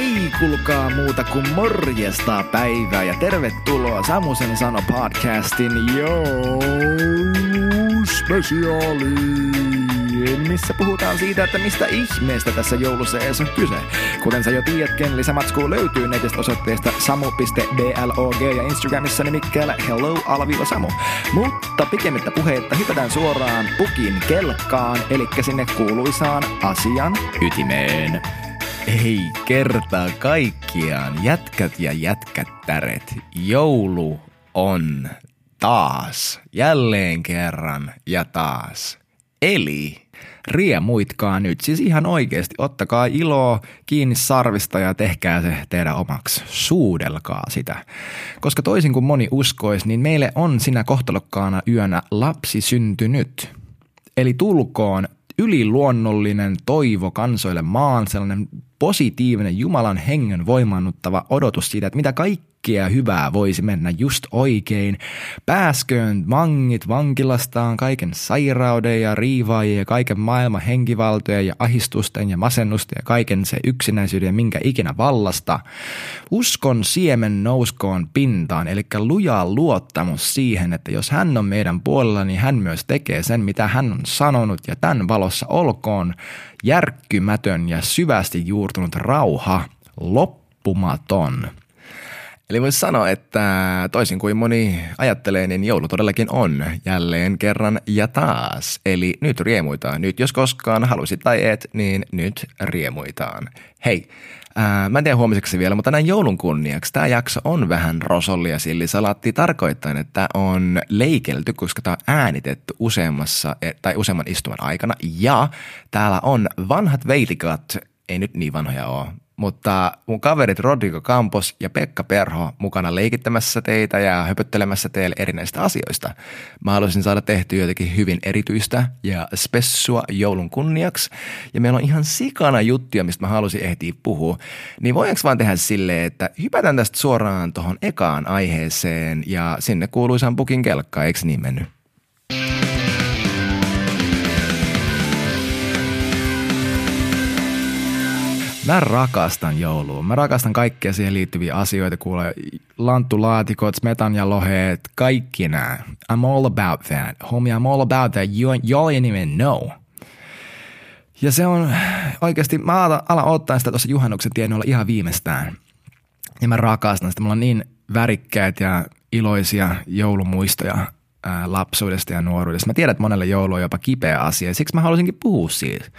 ei kulkaa muuta kuin morjesta päivää ja tervetuloa Samusen sano podcastin jouluspesiaaliin, missä puhutaan siitä, että mistä ihmeestä tässä jouluseessa on kyse. Kuten sä jo tiedätkin, lisämatskuu löytyy netistä osoitteesta samu.blog ja Instagramissa nimikkeellä hello-samu. Mutta pikemmittä puheitta hypätään suoraan pukin kelkkaan, eli sinne kuuluisaan asian ytimeen. Ei kertaa kaikkiaan, jätkät ja jätkättäret, joulu on taas, jälleen kerran ja taas. Eli riemuitkaa nyt, siis ihan oikeasti, ottakaa iloa kiinni sarvista ja tehkää se teidän omaksi. Suudelkaa sitä. Koska toisin kuin moni uskoisi, niin meille on sinä kohtalokkaana yönä lapsi syntynyt. Eli tulkoon yliluonnollinen toivo kansoille maan, sellainen positiivinen Jumalan hengen voimannuttava odotus siitä, että mitä kaikkea hyvää voisi mennä just oikein. Pääsköön vangit vankilastaan kaiken sairauden ja riivaajia ja kaiken maailman henkivaltoja ja ahistusten ja masennusten ja kaiken se yksinäisyyden ja minkä ikinä vallasta. Uskon siemen nouskoon pintaan, eli lujaa luottamus siihen, että jos hän on meidän puolella, niin hän myös tekee sen, mitä hän on sanonut ja tämän valossa olkoon järkkymätön ja syvästi juurtunut rauha, loppumaton. Eli voisi sanoa, että toisin kuin moni ajattelee, niin joulu todellakin on jälleen kerran ja taas. Eli nyt riemuitaan. Nyt jos koskaan halusit tai et, niin nyt riemuitaan. Hei, Ää, mä en tiedä huomiseksi vielä, mutta näin joulun kunniaksi tämä jakso on vähän rosollia sillisalaatti tarkoittain, että on leikelty, koska tämä on äänitetty useammassa e, tai useamman istuman aikana. Ja täällä on vanhat veitikat, ei nyt niin vanhoja ole, mutta mun kaverit Rodrigo Campos ja Pekka Perho mukana leikittämässä teitä ja höpöttelemässä teille erinäistä asioista. Mä haluaisin saada tehtyä jotenkin hyvin erityistä ja spessua joulun kunniaksi. Ja meillä on ihan sikana juttuja, mistä mä halusin ehtiä puhua. Niin voidaanko vaan tehdä silleen, että hypätään tästä suoraan tuohon ekaan aiheeseen ja sinne kuuluisaan pukin kelkkaan, eikö niin mennyt? Mä rakastan joulua. Mä rakastan kaikkia siihen liittyviä asioita, kuule lanttulaatikot, smetan ja loheet, kaikki nämä. I'm all about that. Homie, I'm all about that. You, you ain't even know. Ja se on oikeasti, mä alan, alan ottaa sitä tuossa juhannuksen tienoilla ihan viimeistään. Ja mä rakastan sitä. Mulla on niin värikkäitä ja iloisia joulumuistoja ää, lapsuudesta ja nuoruudesta. Mä tiedän, että monelle joulu on jopa kipeä asia siksi mä halusinkin puhua siitä.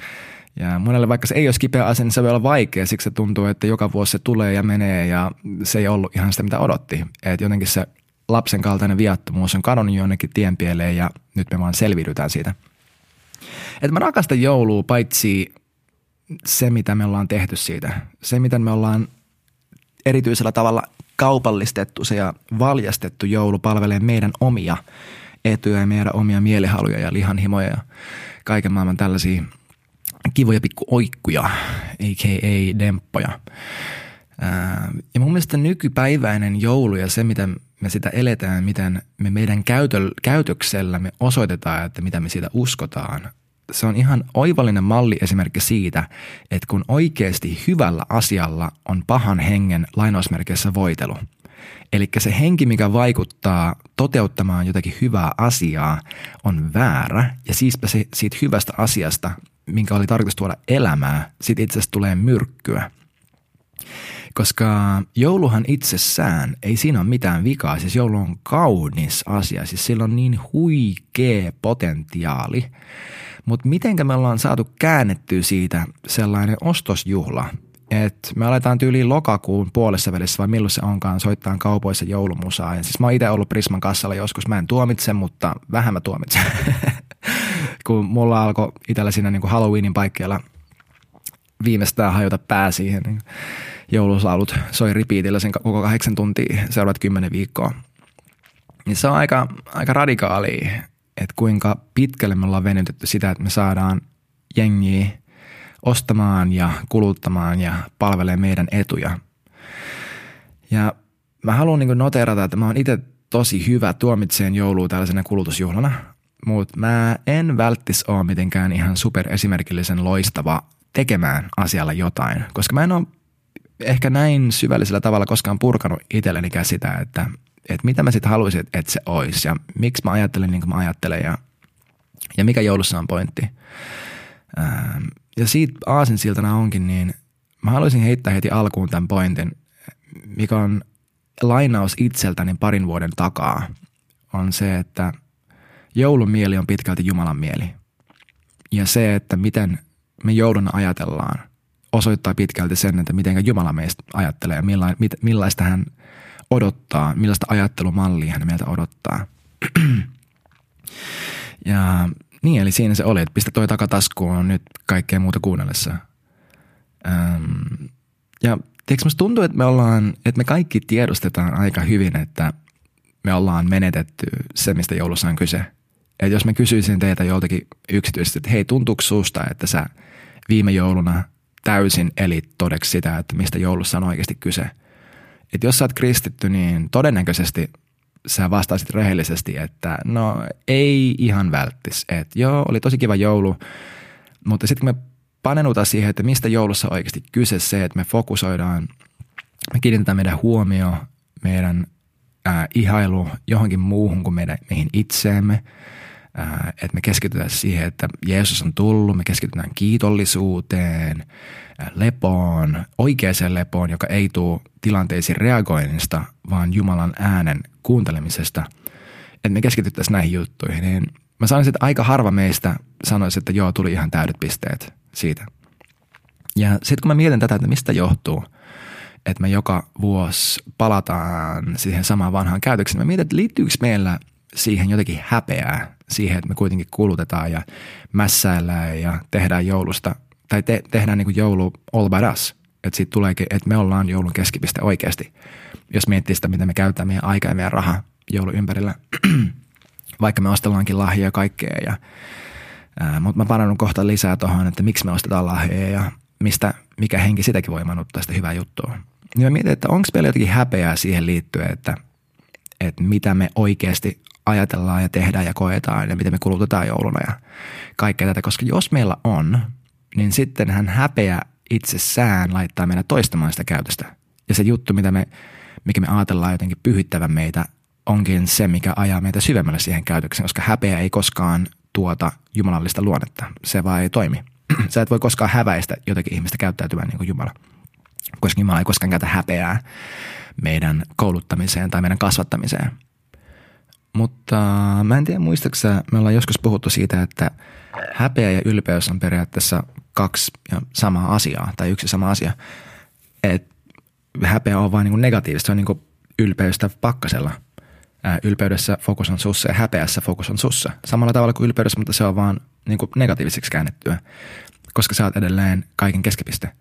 Ja monelle vaikka se ei olisi kipeä asia, niin se voi olla vaikea, siksi se tuntuu, että joka vuosi se tulee ja menee ja se ei ollut ihan sitä, mitä odotti. Että jotenkin se lapsen kaltainen viattomuus on kadonnut jonnekin tienpieleen ja nyt me vaan selviydytään siitä. Että mä rakastan joulua paitsi se, mitä me ollaan tehty siitä. Se, miten me ollaan erityisellä tavalla kaupallistettu se ja valjastettu joulu palvelee meidän omia etuja ja meidän omia mielihaluja ja lihanhimoja ja kaiken maailman tällaisia – kivoja pikku oikkuja, a.k.a. demppoja. Ja mun mielestä nykypäiväinen joulu ja se, miten me sitä eletään, miten me meidän käytöksellä me osoitetaan, että mitä me siitä uskotaan, se on ihan oivallinen malli esimerkki siitä, että kun oikeasti hyvällä asialla on pahan hengen lainausmerkeissä voitelu. Eli se henki, mikä vaikuttaa toteuttamaan jotakin hyvää asiaa, on väärä ja siispä se, siitä hyvästä asiasta minkä oli tarkoitus tuoda elämää, sitten itse asiassa tulee myrkkyä. Koska jouluhan itsessään, ei siinä ole mitään vikaa, siis joulu on kaunis asia, siis sillä on niin huikea potentiaali. Mutta mitenkä me ollaan saatu käännettyä siitä sellainen ostosjuhla, että me aletaan tyyliin lokakuun puolessa välissä vai milloin se onkaan soittaa kaupoissa joulumusaa. Ja siis mä oon itse ollut Prisman kassalla joskus, mä en tuomitse, mutta vähän mä tuomitsen. kun mulla alkoi itsellä siinä niin kuin Halloweenin paikkeilla viimeistään hajota pää siihen, niin joulusaulut soi ripiitillä sen koko kahdeksan tuntia seuraavat kymmenen viikkoa. Niin se on aika, aika radikaali, että kuinka pitkälle me ollaan venytetty sitä, että me saadaan jengiä ostamaan ja kuluttamaan ja palvelee meidän etuja. Ja mä haluan niin noterata, että mä oon itse tosi hyvä tuomitseen joulua tällaisena kulutusjuhlana – mutta mä en välttis ole mitenkään ihan super esimerkillisen loistava tekemään asialla jotain, koska mä en ole ehkä näin syvällisellä tavalla koskaan purkanut itselleni sitä, että, että mitä mä sitten haluaisin, että se olisi ja miksi mä ajattelen niin kuin mä ajattelen ja, ja mikä joulussa on pointti. Ähm, ja siitä aasinsiltana onkin, niin mä haluaisin heittää heti alkuun tämän pointin, mikä on lainaus itseltäni parin vuoden takaa, on se, että joulun mieli on pitkälti Jumalan mieli. Ja se, että miten me jouluna ajatellaan, osoittaa pitkälti sen, että miten Jumala meistä ajattelee ja millaista hän odottaa, millaista ajattelumallia hän meiltä odottaa. ja niin, eli siinä se oli, että pistä toi takataskuun nyt kaikkea muuta kuunnellessa. Ähm, ja tiedätkö, musta tuntuu, että me ollaan, että me kaikki tiedostetaan aika hyvin, että me ollaan menetetty se, mistä joulussa on kyse. Että jos mä kysyisin teitä joltakin yksityisesti, että hei, tuntuuko susta, että sä viime jouluna täysin elit todeksi sitä, että mistä joulussa on oikeasti kyse. Että jos sä oot kristitty, niin todennäköisesti sä vastaisit rehellisesti, että no ei ihan välttis. Että joo, oli tosi kiva joulu, mutta sitten kun me panenutaan siihen, että mistä joulussa on oikeasti kyse se, että me fokusoidaan, me kiinnitetään meidän huomio, meidän ää, ihailu johonkin muuhun kuin meidän, meihin itseemme – että me keskitytään siihen, että Jeesus on tullut, me keskitytään kiitollisuuteen, lepoon, oikeaan lepoon, joka ei tule tilanteisiin reagoinnista, vaan Jumalan äänen kuuntelemisesta. Että me keskityttäisiin näihin juttuihin. Niin mä sanoisin, että aika harva meistä sanoisi, että joo, tuli ihan täydet pisteet siitä. Ja sitten kun mä mietin tätä, että mistä johtuu, että me joka vuosi palataan siihen samaan vanhaan käytökseen, mä mietin, että liittyykö meillä siihen jotenkin häpeää, siihen, että me kuitenkin kulutetaan ja mässäillään ja tehdään joulusta, tai te, tehdään niin kuin joulu all by us. Että siitä tuleekin, että me ollaan joulun keskipiste oikeasti. Jos miettii sitä, miten me käytetään meidän aikaa ja meidän rahaa joulun ympärillä, vaikka me ostellaankin lahjoja ja kaikkea. Ja, ää, mutta mä parannan kohta lisää tuohon, että miksi me ostetaan lahjoja ja mistä, mikä henki sitäkin voi manuttaa sitä hyvää juttua. Niin mä mietin, että onko meillä jotenkin häpeää siihen liittyen, että, että mitä me oikeasti ajatellaan ja tehdään ja koetaan ja miten me kulutetaan jouluna ja kaikkea tätä. Koska jos meillä on, niin sitten hän häpeä itsessään laittaa meidän toistamaan sitä käytöstä. Ja se juttu, mitä me, mikä me ajatellaan jotenkin pyhittävän meitä, onkin se, mikä ajaa meitä syvemmälle siihen käytökseen, koska häpeä ei koskaan tuota jumalallista luonnetta. Se vaan ei toimi. Sä et voi koskaan häväistä jotakin ihmistä käyttäytymään niin kuin Jumala. Koska Jumala ei koskaan käytä häpeää meidän kouluttamiseen tai meidän kasvattamiseen – mutta mä en tiedä muistaaksä, me ollaan joskus puhuttu siitä, että häpeä ja ylpeys on periaatteessa kaksi ja samaa asiaa tai yksi sama asia. Et häpeä on vain niin negatiivista, se on niin ylpeystä pakkasella. Ää, ylpeydessä fokus on sussa ja häpeässä fokus on sussa. Samalla tavalla kuin ylpeydessä, mutta se on vaan niin negatiiviseksi käännettyä, koska sä oot edelleen kaiken keskipiste.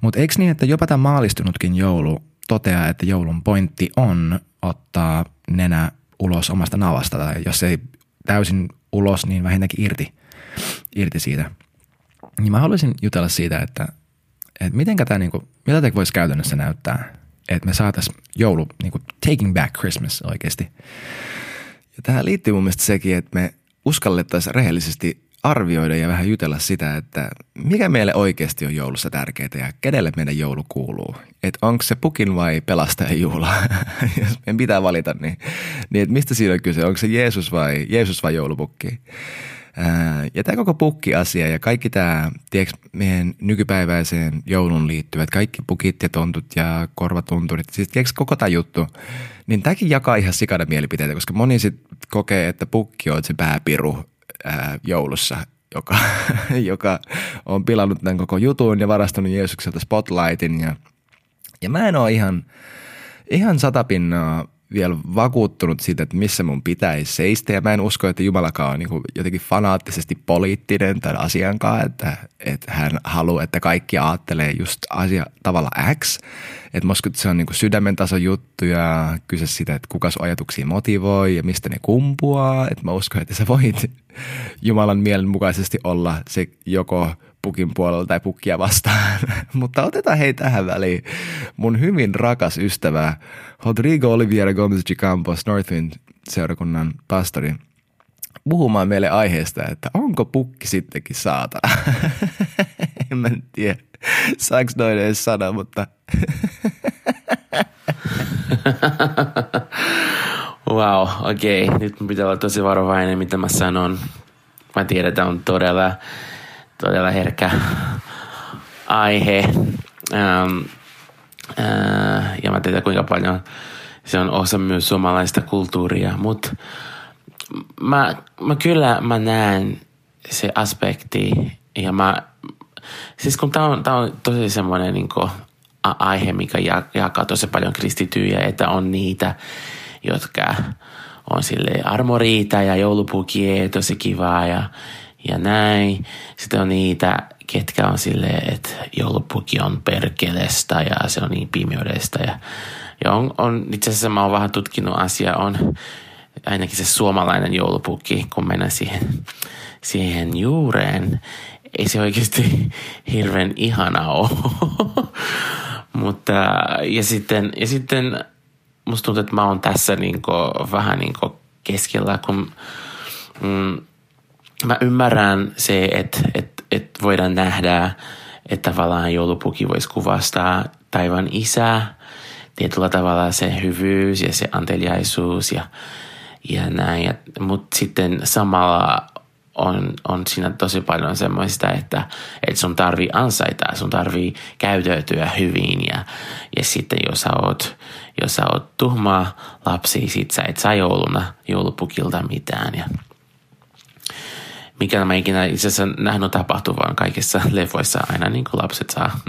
Mutta eikö niin, että jopa tämä maalistunutkin joulu toteaa, että joulun pointti on ottaa nenä ulos omasta navasta tai jos ei täysin ulos, niin vähintäänkin irti, irti siitä. Niin mä haluaisin jutella siitä, että, että miten tämä, niin kuin, mitä te voisi käytännössä näyttää, että me saataisiin joulu, niin kuin taking back Christmas oikeasti. Ja tähän liittyy mun mielestä sekin, että me uskallettaisiin rehellisesti arvioida ja vähän jutella sitä, että mikä meille oikeasti on joulussa tärkeää ja kenelle meidän joulu kuuluu. Että onko se pukin vai pelastajan juhla, jos meidän pitää valita, niin, niin että mistä siinä on kyse, onko se Jeesus vai, Jeesus vai joulupukki. Ja tämä koko pukki-asia ja kaikki tämä, tiedätkö, meidän nykypäiväiseen joulun liittyvät, kaikki pukit ja tontut ja korvatunturit, siis tiedätkö, koko tämä juttu, niin tämäkin jakaa ihan sikana mielipiteitä, koska moni sitten kokee, että pukki on se pääpiru ää, joulussa, joka, joka on pilannut tämän koko jutun ja varastanut Jeesukselta spotlightin. Ja, ja mä en ole ihan, ihan satapinnaa vielä vakuuttunut siitä, että missä mun pitäisi seistä. Ja mä en usko, että Jumalakaan on niin jotenkin fanaattisesti poliittinen tämän asian kanssa, että, että hän haluaa, että kaikki ajattelee just asia tavalla X. Että että se on niin sydämen tason juttu ja kyse siitä, että kuka ajatuksia motivoi ja mistä ne kumpuaa. Että mä uskon, että sä voit Jumalan mielen mukaisesti olla se joko pukin puolella tai pukkia vastaan. Mutta otetaan hei tähän väliin mun hyvin rakas ystävä Rodrigo Oliviera Gomez de Campos, Northwind seurakunnan pastori, puhumaan meille aiheesta, että onko pukki sittenkin saatana. en mä tiedä. Saanko noin edes sanoa, mutta... wow, okei. Okay. Nyt pitää olla tosi varovainen, mitä mä sanon. Mä tiedän, että on todella, todella herkkä aihe. Ähm, äh, ja mä tiedän, kuinka paljon se on osa myös suomalaista kulttuuria. Mutta mä, mä kyllä mä näen se aspekti ja mä, siis kun tää on, tää on tosi semmoinen niin aihe, mikä jakaa tosi paljon kristityjä, että on niitä, jotka on sille armoriita ja joulupuki tosi kivaa ja, ja näin. Sitten on niitä, ketkä on silleen, että joulupuki on perkelestä ja se on niin pimeydestä. Ja, ja on, on, itse asiassa mä oon vähän tutkinut asiaa, on ainakin se suomalainen joulupukki, kun mennään siihen, siihen juureen. Ei se oikeasti hirveän ihana ole. Mutta, ja sitten, ja sitten musta tuntuu, että mä oon tässä niinku, vähän niinku keskellä, kun mm, mä ymmärrän se, että et, et voidaan nähdä, että tavallaan joulupuki voisi kuvastaa taivaan isää, tietyllä tavalla se hyvyys ja se anteliaisuus ja, ja näin. Mutta sitten samalla on, on siinä tosi paljon semmoista, että, että sun tarvii ansaita, sun tarvii käyttäytyä hyvin ja, ja sitten jos sä oot, jos sä oot tuhma lapsi, sit sä et saa jouluna joulupukilta mitään ja mikä mä ikinä itse asiassa nähnyt tapahtuvan kaikissa leffoissa aina niin kuin lapset saa.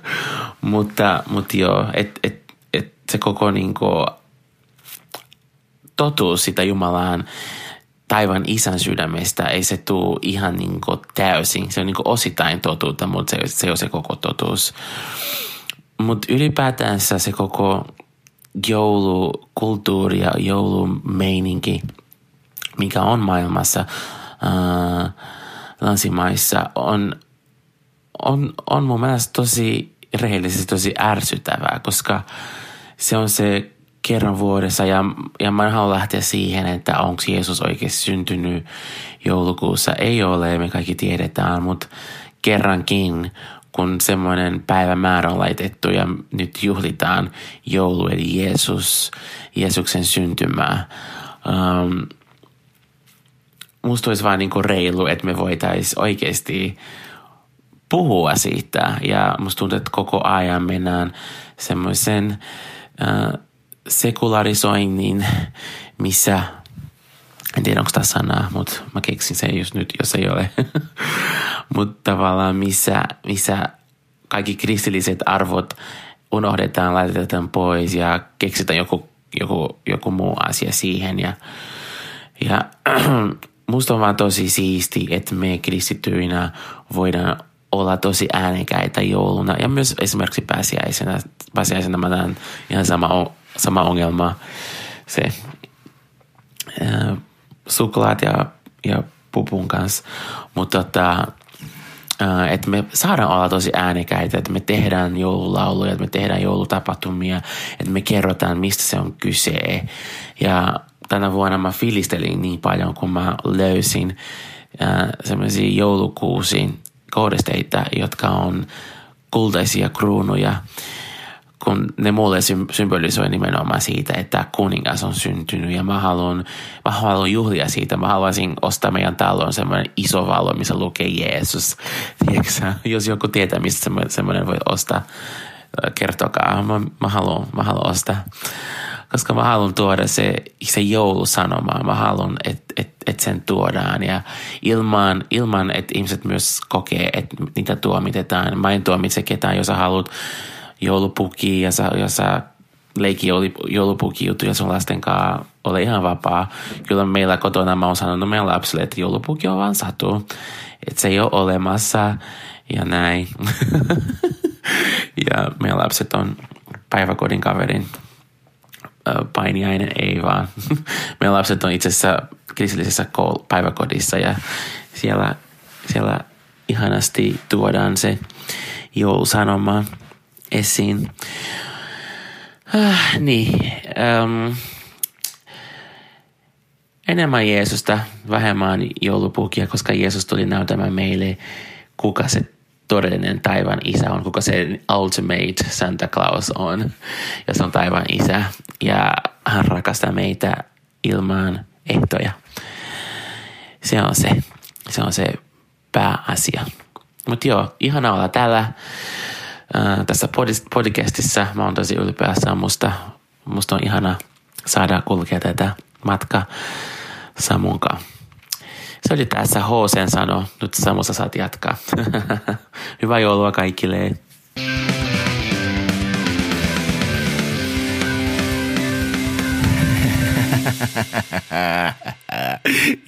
mutta, mutta joo, että et, et se koko niin kuin, totuus sitä Jumalaan taivaan isän sydämestä ei se tule ihan niin kuin täysin. Se on niin kuin osittain totuutta, mutta se, se on se koko totuus. Mutta ylipäätänsä se koko joulukulttuuri ja joulumeininki, mikä on maailmassa ää, länsimaissa, on, on, on mun mielestä tosi rehellisesti tosi ärsyttävää, koska se on se kerran vuodessa ja, ja mä en halua lähteä siihen, että onko Jeesus oikeasti syntynyt joulukuussa. Ei ole, me kaikki tiedetään, mutta kerrankin, kun semmoinen päivämäärä on laitettu ja nyt juhlitaan joulu, eli Jeesus, Jeesuksen syntymää. Um, musta olisi vaan niinku reilu, että me voitaisiin oikeasti puhua siitä. Ja musta tuntuu, että koko ajan mennään semmoisen uh, sekularisoinnin, missä, en tiedä onko tämä sanaa, mutta mä keksin sen just nyt, jos ei ole. mutta tavallaan missä, missä kaikki kristilliset arvot unohdetaan, laitetaan pois ja keksitään joku, joku, joku muu asia siihen. Ja, ja musta on vaan tosi siisti, että me kristittyinä voidaan olla tosi äänekäitä jouluna ja myös esimerkiksi pääsiäisenä. Pääsiäisenä mä näen ihan sama sama ongelma. Se äh, suklaat ja, ja pupun kanssa. Mutta tota, äh, että me saadaan olla tosi äänekäitä, että me tehdään joululauluja, että me tehdään joulutapahtumia, että me kerrotaan, mistä se on kyse. Ja tänä vuonna mä filistelin niin paljon, kun mä löysin äh, semmoisia joulukuusin kohdesteita, jotka on kultaisia kruunuja kun ne mulle symbolisoi nimenomaan siitä, että kuningas on syntynyt ja mä haluan, mä haluan juhlia siitä. Mä haluaisin ostaa meidän talon semmoinen iso valo, missä lukee Jeesus. Tiedätkö, jos joku tietää, mistä semmoinen voi ostaa, kertokaa. Mä, mä, haluan, mä haluan ostaa. Koska mä haluan tuoda se, se joulusanoma. Mä haluan, että et, et sen tuodaan. Ja ilman, ilman, että ihmiset myös kokee, että niitä tuomitetaan. Mä en tuomitse ketään, jos sä haluat sä, ja sä leikki joulupuki juttuja sun lasten kanssa, ole ihan vapaa. Kyllä meillä kotona mä oon sanonut meidän lapsille, että joulupuki on vaan satu. Että se ei ole olemassa ja näin. ja meidän lapset on päiväkodin kaverin painiainen, ei vaan. meidän lapset on itse asiassa kristillisessä päiväkodissa ja siellä, siellä ihanasti tuodaan se joulusanoma esiin. Äh, niin. Ähm, enemmän Jeesusta, vähemmän joulupukia, koska Jeesus tuli näytämään meille, kuka se todellinen taivaan isä on, kuka se ultimate Santa Claus on. Ja se on taivaan isä ja hän rakastaa meitä ilman ehtoja. Se on se, se on se pääasia. Mutta joo, ihana olla täällä tässä podcastissa. Mä oon tosi ylpeä Samusta. Musta on ihana saada kulkea tätä matkaa Samunkaan. Se oli tässä Hosen sano. Nyt Samu sä saat jatkaa. Hyvää joulua kaikille.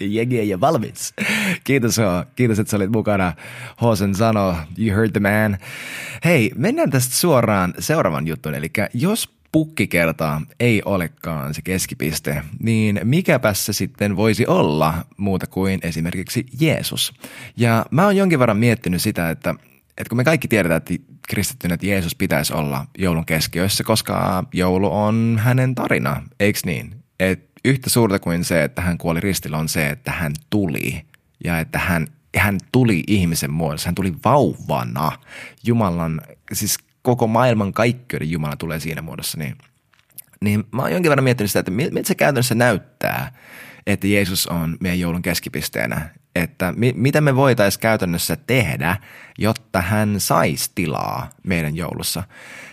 Jengiä ja valmis. Kiitos, kiitos, että sä olit mukana. Hosen sano, you heard the man. Hei, mennään tästä suoraan seuraavan juttuun. Eli jos pukkikertaa ei olekaan se keskipiste, niin mikäpä se sitten voisi olla muuta kuin esimerkiksi Jeesus. Ja mä oon jonkin verran miettinyt sitä, että, että kun me kaikki tiedetään, että kristittynä, että Jeesus pitäisi olla joulun keskiössä, koska joulu on hänen tarina, eikö niin? Et yhtä suurta kuin se, että hän kuoli ristillä on se, että hän tuli ja että hän, hän tuli ihmisen muodossa, hän tuli vauvana Jumalan, siis koko maailman kaikkeuden Jumala tulee siinä muodossa, niin, niin mä oon jonkin verran miettinyt sitä, että miltä se käytännössä näyttää, että Jeesus on meidän joulun keskipisteenä. Että mi- mitä me voitaisiin käytännössä tehdä, jotta hän saisi tilaa meidän joulussa.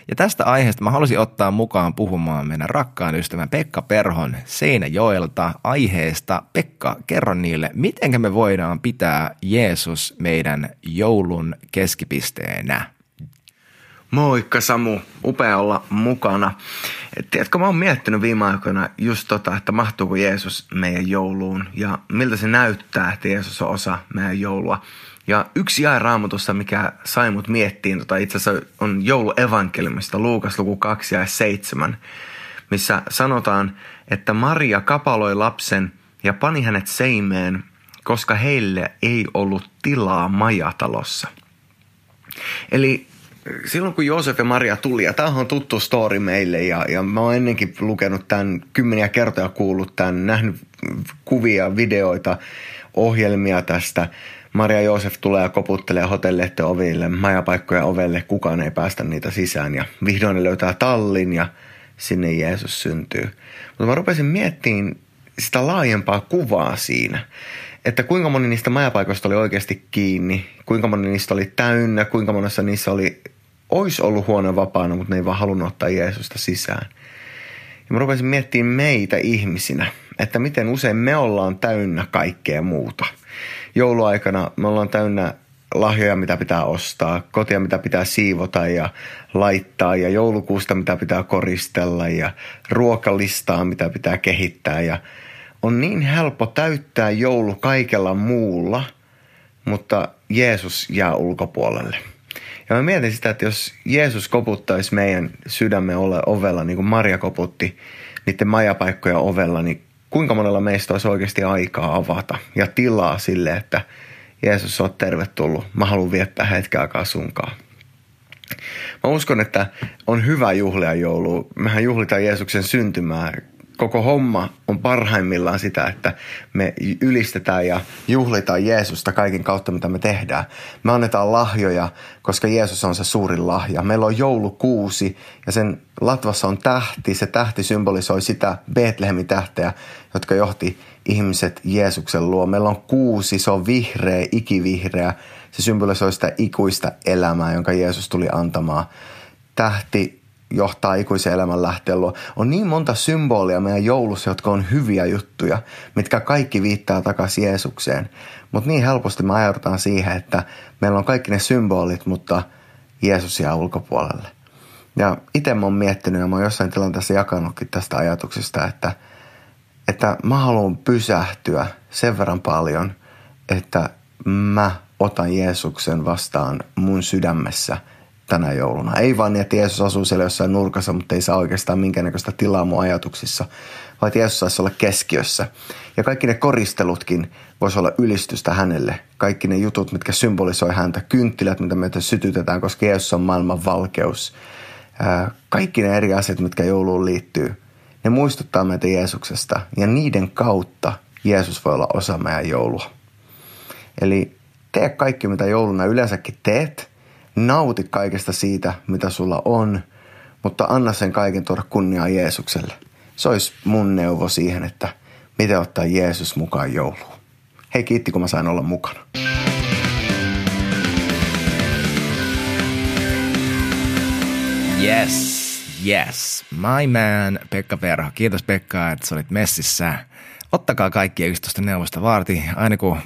Ja tästä aiheesta mä haluaisin ottaa mukaan puhumaan meidän rakkaan ystävän Pekka Perhon Seinäjoelta aiheesta. Pekka, kerro niille, miten me voidaan pitää Jeesus meidän joulun keskipisteenä? Moikka Samu, upea olla mukana. Et tiedätkö, mä oon miettinyt viime aikoina just tota, että mahtuuko Jeesus meidän jouluun ja miltä se näyttää, että Jeesus on osa meidän joulua. Ja yksi jae raamatusta, mikä sai mut miettiin, tota itse asiassa on jouluevankeliumista, Luukas luku 2 ja 7, missä sanotaan, että Maria kapaloi lapsen ja pani hänet seimeen, koska heille ei ollut tilaa majatalossa. Eli silloin kun Joosef ja Maria tuli, ja tämähän on tuttu story meille, ja, ja mä oon ennenkin lukenut tämän kymmeniä kertoja kuullut tämän, nähnyt kuvia, videoita, ohjelmia tästä. Maria Joosef tulee ja koputtelee hotellehten oville, majapaikkoja ovelle, kukaan ei päästä niitä sisään, ja vihdoin ne löytää tallin, ja sinne Jeesus syntyy. Mutta mä rupesin miettimään sitä laajempaa kuvaa siinä, että kuinka moni niistä majapaikoista oli oikeasti kiinni, kuinka moni niistä oli täynnä, kuinka monessa niissä oli olisi ollut huone vapaana, mutta ne ei vaan halunnut ottaa Jeesusta sisään. Ja mä rupesin miettimään meitä ihmisinä, että miten usein me ollaan täynnä kaikkea muuta. Jouluaikana me ollaan täynnä lahjoja, mitä pitää ostaa, kotia, mitä pitää siivota ja laittaa ja joulukuusta, mitä pitää koristella ja ruokalistaa, mitä pitää kehittää. Ja on niin helppo täyttää joulu kaikella muulla, mutta Jeesus jää ulkopuolelle. Ja mä mietin sitä, että jos Jeesus koputtaisi meidän sydämme ovella, niin kuin Maria koputti niiden majapaikkoja ovella, niin kuinka monella meistä olisi oikeasti aikaa avata ja tilaa sille, että Jeesus on tervetullut. Mä haluan viettää hetken aikaa sunkaan. Mä uskon, että on hyvä juhlia joulua. Mehän juhlitaan Jeesuksen syntymää koko homma on parhaimmillaan sitä, että me ylistetään ja juhlitaan Jeesusta kaiken kautta, mitä me tehdään. Me annetaan lahjoja, koska Jeesus on se suurin lahja. Meillä on joulukuusi ja sen latvassa on tähti. Se tähti symbolisoi sitä Betlehemin tähteä, jotka johti ihmiset Jeesuksen luo. Meillä on kuusi, se on vihreä, ikivihreä. Se symbolisoi sitä ikuista elämää, jonka Jeesus tuli antamaan. Tähti johtaa ikuisen elämän lähteellä. On niin monta symbolia meidän joulussa, jotka on hyviä juttuja, mitkä kaikki viittaa takaisin Jeesukseen. Mutta niin helposti me ajaudutaan siihen, että meillä on kaikki ne symbolit, mutta Jeesus jää ulkopuolelle. Ja itse mä oon miettinyt ja mä oon jossain tilanteessa jakanutkin tästä ajatuksesta, että, että mä haluan pysähtyä sen verran paljon, että mä otan Jeesuksen vastaan mun sydämessä – tänä jouluna. Ei vaan niin, että Jeesus asuu siellä jossain nurkassa, mutta ei saa oikeastaan minkäännäköistä tilaa mun ajatuksissa, vaan että Jeesus saisi olla keskiössä. Ja kaikki ne koristelutkin voisi olla ylistystä hänelle. Kaikki ne jutut, mitkä symbolisoi häntä, kynttilät, mitä meitä sytytetään, koska Jeesus on maailman valkeus. Kaikki ne eri asiat, mitkä jouluun liittyy, ne muistuttaa meitä Jeesuksesta. Ja niiden kautta Jeesus voi olla osa meidän joulua. Eli tee kaikki, mitä jouluna yleensäkin teet – Nauti kaikesta siitä, mitä sulla on, mutta anna sen kaiken tuoda kunniaa Jeesukselle. Se olisi mun neuvo siihen, että miten ottaa Jeesus mukaan jouluun. Hei, kiitti kun mä sain olla mukana. Yes, yes. My man, Pekka Verho. Kiitos Pekka, että sä olit messissä. Ottakaa kaikki yksitoista neuvosta vaarti. Aina kun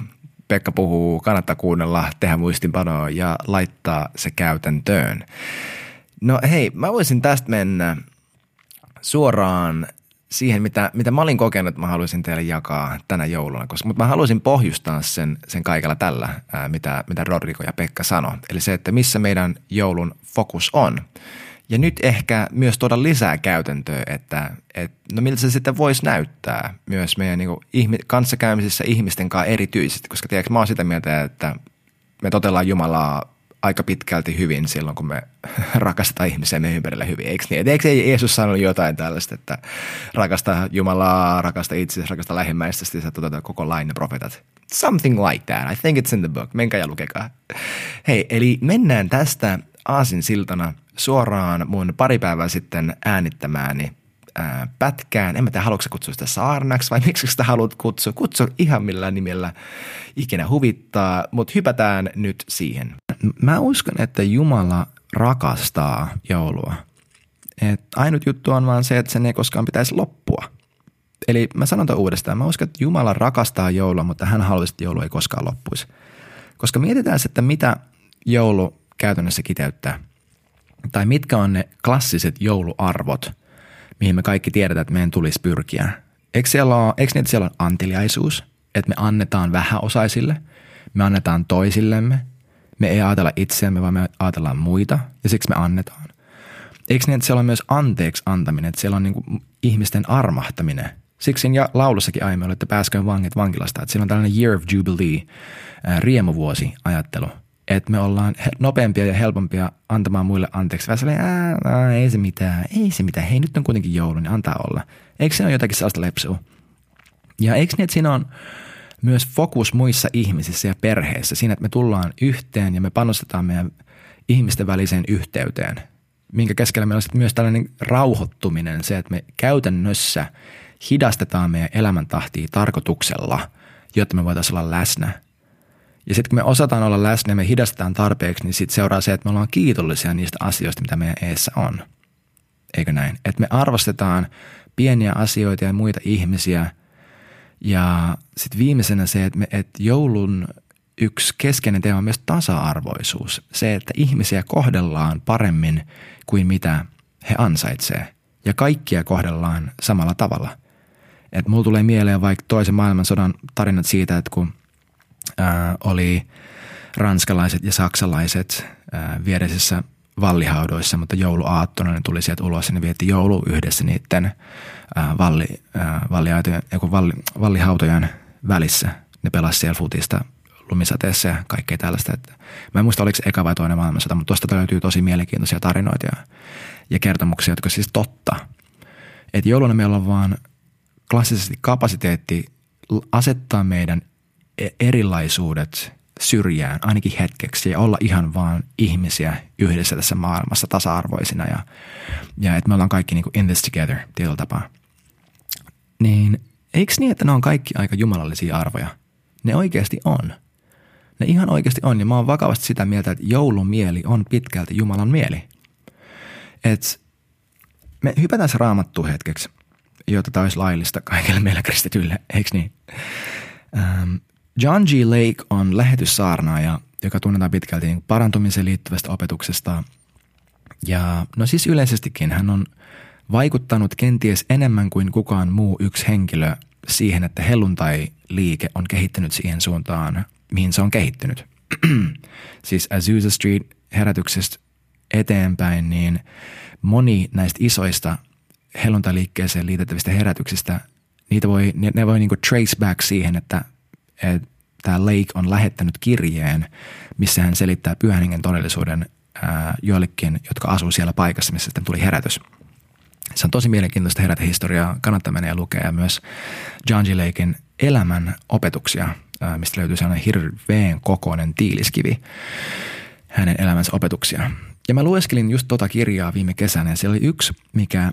Pekka puhuu, kannattaa kuunnella, tehdä muistinpanoa ja laittaa se käytäntöön. No hei, mä voisin tästä mennä suoraan siihen, mitä, mitä mä olin kokenut, että mä haluaisin teille jakaa tänä jouluna, koska, mutta mä haluaisin pohjustaa sen, sen kaikella tällä, ää, mitä, mitä Rodrigo ja Pekka sanoi. Eli se, että missä meidän joulun fokus on. Ja nyt ehkä myös tuoda lisää käytäntöä, että, että no miltä se sitten voisi näyttää myös meidän niin ihmi, kanssakäymisissä ihmisten kanssa erityisesti, koska tiedätkö, mä oon sitä mieltä, että me totellaan Jumalaa aika pitkälti hyvin silloin, kun me rakastetaan ihmisiä meidän ympärillä hyvin, eikö niin? Eikö Jeesus sanonut jotain tällaista, että rakasta Jumalaa, rakasta itse, rakasta lähimmäistä, sitten sä toteutat koko lain profetat. Something like that. I think it's in the book. Menkää ja lukekaa. Hei, eli mennään tästä aasin siltana suoraan mun pari päivää sitten äänittämääni ää, pätkään. En mä tiedä, haluatko kutsua sitä saarnaksi vai miksi sitä haluat kutsua. Kutsu ihan millä nimellä ikinä huvittaa, mutta hypätään nyt siihen. Mä uskon, että Jumala rakastaa joulua. Et ainut juttu on vaan se, että sen ei koskaan pitäisi loppua. Eli mä sanon tämän uudestaan. Mä uskon, että Jumala rakastaa joulua, mutta hän haluaisi, että joulu ei koskaan loppuisi. Koska mietitään, että mitä joulu käytännössä kiteyttää. Tai mitkä on ne klassiset jouluarvot, mihin me kaikki tiedetään, että meidän tulisi pyrkiä. Eikö, siellä ole, eikö että siellä on anteliaisuus, että me annetaan vähäosaisille, me annetaan toisillemme, me ei ajatella itseämme, vaan me ajatellaan muita ja siksi me annetaan. Eikö niin, että siellä on myös anteeksi antaminen, että siellä on niin kuin ihmisten armahtaminen. Siksi siinä laulussakin aiemmin oli, että pääskö vangit vankilasta. Että siellä on tällainen year of jubilee, riemuvuosi ajattelu – että me ollaan nopeampia ja helpompia antamaan muille anteeksi. Vähän sellainen, ei se mitään, ei se mitään, hei nyt on kuitenkin joulu, niin antaa olla. Eikö se ole jotakin sellaista lepsua? Ja eikö niin, että siinä on myös fokus muissa ihmisissä ja perheissä siinä, että me tullaan yhteen ja me panostetaan meidän ihmisten väliseen yhteyteen, minkä keskellä meillä on sitten myös tällainen rauhoittuminen, se, että me käytännössä hidastetaan meidän elämäntahtia tarkoituksella, jotta me voitaisiin olla läsnä – ja sitten kun me osataan olla läsnä ja me hidastetaan tarpeeksi, niin sitten seuraa se, että me ollaan kiitollisia niistä asioista, mitä meidän eessä on. Eikö näin? Että me arvostetaan pieniä asioita ja muita ihmisiä. Ja sitten viimeisenä se, että, me, että joulun yksi keskeinen teema on myös tasa-arvoisuus. Se, että ihmisiä kohdellaan paremmin kuin mitä he ansaitsee. Ja kaikkia kohdellaan samalla tavalla. Että mulla tulee mieleen vaikka toisen maailmansodan tarinat siitä, että kun ää, oli ranskalaiset ja saksalaiset ää, vieresissä vallihaudoissa, mutta jouluaattona ne tuli sieltä ulos ja ne vietti joulu yhdessä niiden ää, valli, ää, valliaitojen, valli, vallihautojen välissä. Ne pelasivat siellä futista lumisateessa ja kaikkea tällaista. Että mä en muista, oliko eka vai toinen maailmansota, mutta tuosta löytyy tosi mielenkiintoisia tarinoita ja, ja kertomuksia, jotka siis totta. Että jouluna meillä on vaan klassisesti kapasiteetti asettaa meidän erilaisuudet syrjään ainakin hetkeksi ja olla ihan vaan ihmisiä yhdessä tässä maailmassa tasa-arvoisina ja, ja että me ollaan kaikki niin kuin in this together tietyllä tapaa. Niin eikö niin, että ne on kaikki aika jumalallisia arvoja? Ne oikeasti on. Ne ihan oikeasti on ja mä oon vakavasti sitä mieltä, että joulun mieli on pitkälti Jumalan mieli. Et me hypätään se raamattu hetkeksi, jotta tämä olisi laillista kaikille meillä kristityille, eikö niin? Ähm, John G. Lake on lähetyssaarnaaja, joka tunnetaan pitkälti niin parantumiseen liittyvästä opetuksesta. Ja no siis yleisestikin hän on vaikuttanut kenties enemmän kuin kukaan muu yksi henkilö siihen, että helluntai-liike on kehittynyt siihen suuntaan, mihin se on kehittynyt. siis Azusa Street herätyksestä eteenpäin, niin moni näistä isoista helluntai-liikkeeseen liitettävistä herätyksistä, niitä voi, ne voi niinku trace back siihen, että tämä Lake on lähettänyt kirjeen, missä hän selittää pyhän hengen todellisuuden joillekin, jotka asuu siellä paikassa, missä sitten tuli herätys. Se on tosi mielenkiintoista herätehistoriaa, kannattaa mennä ja lukea ja myös John G. Laken elämän opetuksia, mistä löytyy sellainen hirveän kokoinen tiiliskivi. hänen elämänsä opetuksia. Ja mä lueskelin just tota kirjaa viime kesänä ja siellä oli yksi, mikä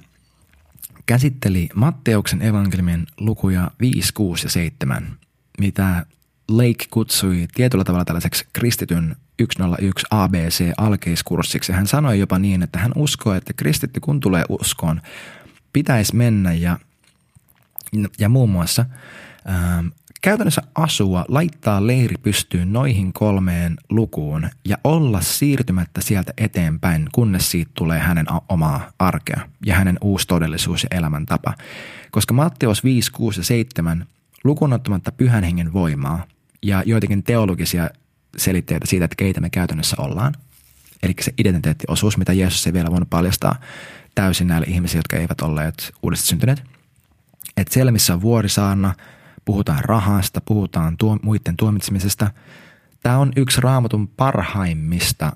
käsitteli Matteuksen evankeliumin lukuja 5, 6 ja 7, mitä Lake kutsui tietyllä tavalla tällaiseksi kristityn 101 ABC alkeiskurssiksi. Hän sanoi jopa niin, että hän uskoo, että kristitty kun tulee uskoon, pitäisi mennä ja, ja muun muassa ää, käytännössä asua, laittaa leiri pystyyn noihin kolmeen lukuun ja olla siirtymättä sieltä eteenpäin, kunnes siitä tulee hänen omaa arkea ja hänen uusi todellisuus ja elämäntapa. Koska Matteus 5, 6 ja 7 lukunottamatta pyhän hengen voimaa ja joitakin teologisia selitteitä siitä, että keitä me käytännössä ollaan. Eli se identiteettiosuus, mitä Jeesus ei vielä voinut paljastaa täysin näille ihmisille, jotka eivät olleet uudesti syntyneet. Että siellä, missä on vuorisaarna, puhutaan rahasta, puhutaan tuo, muiden tuomitsemisesta. Tämä on yksi raamatun parhaimmista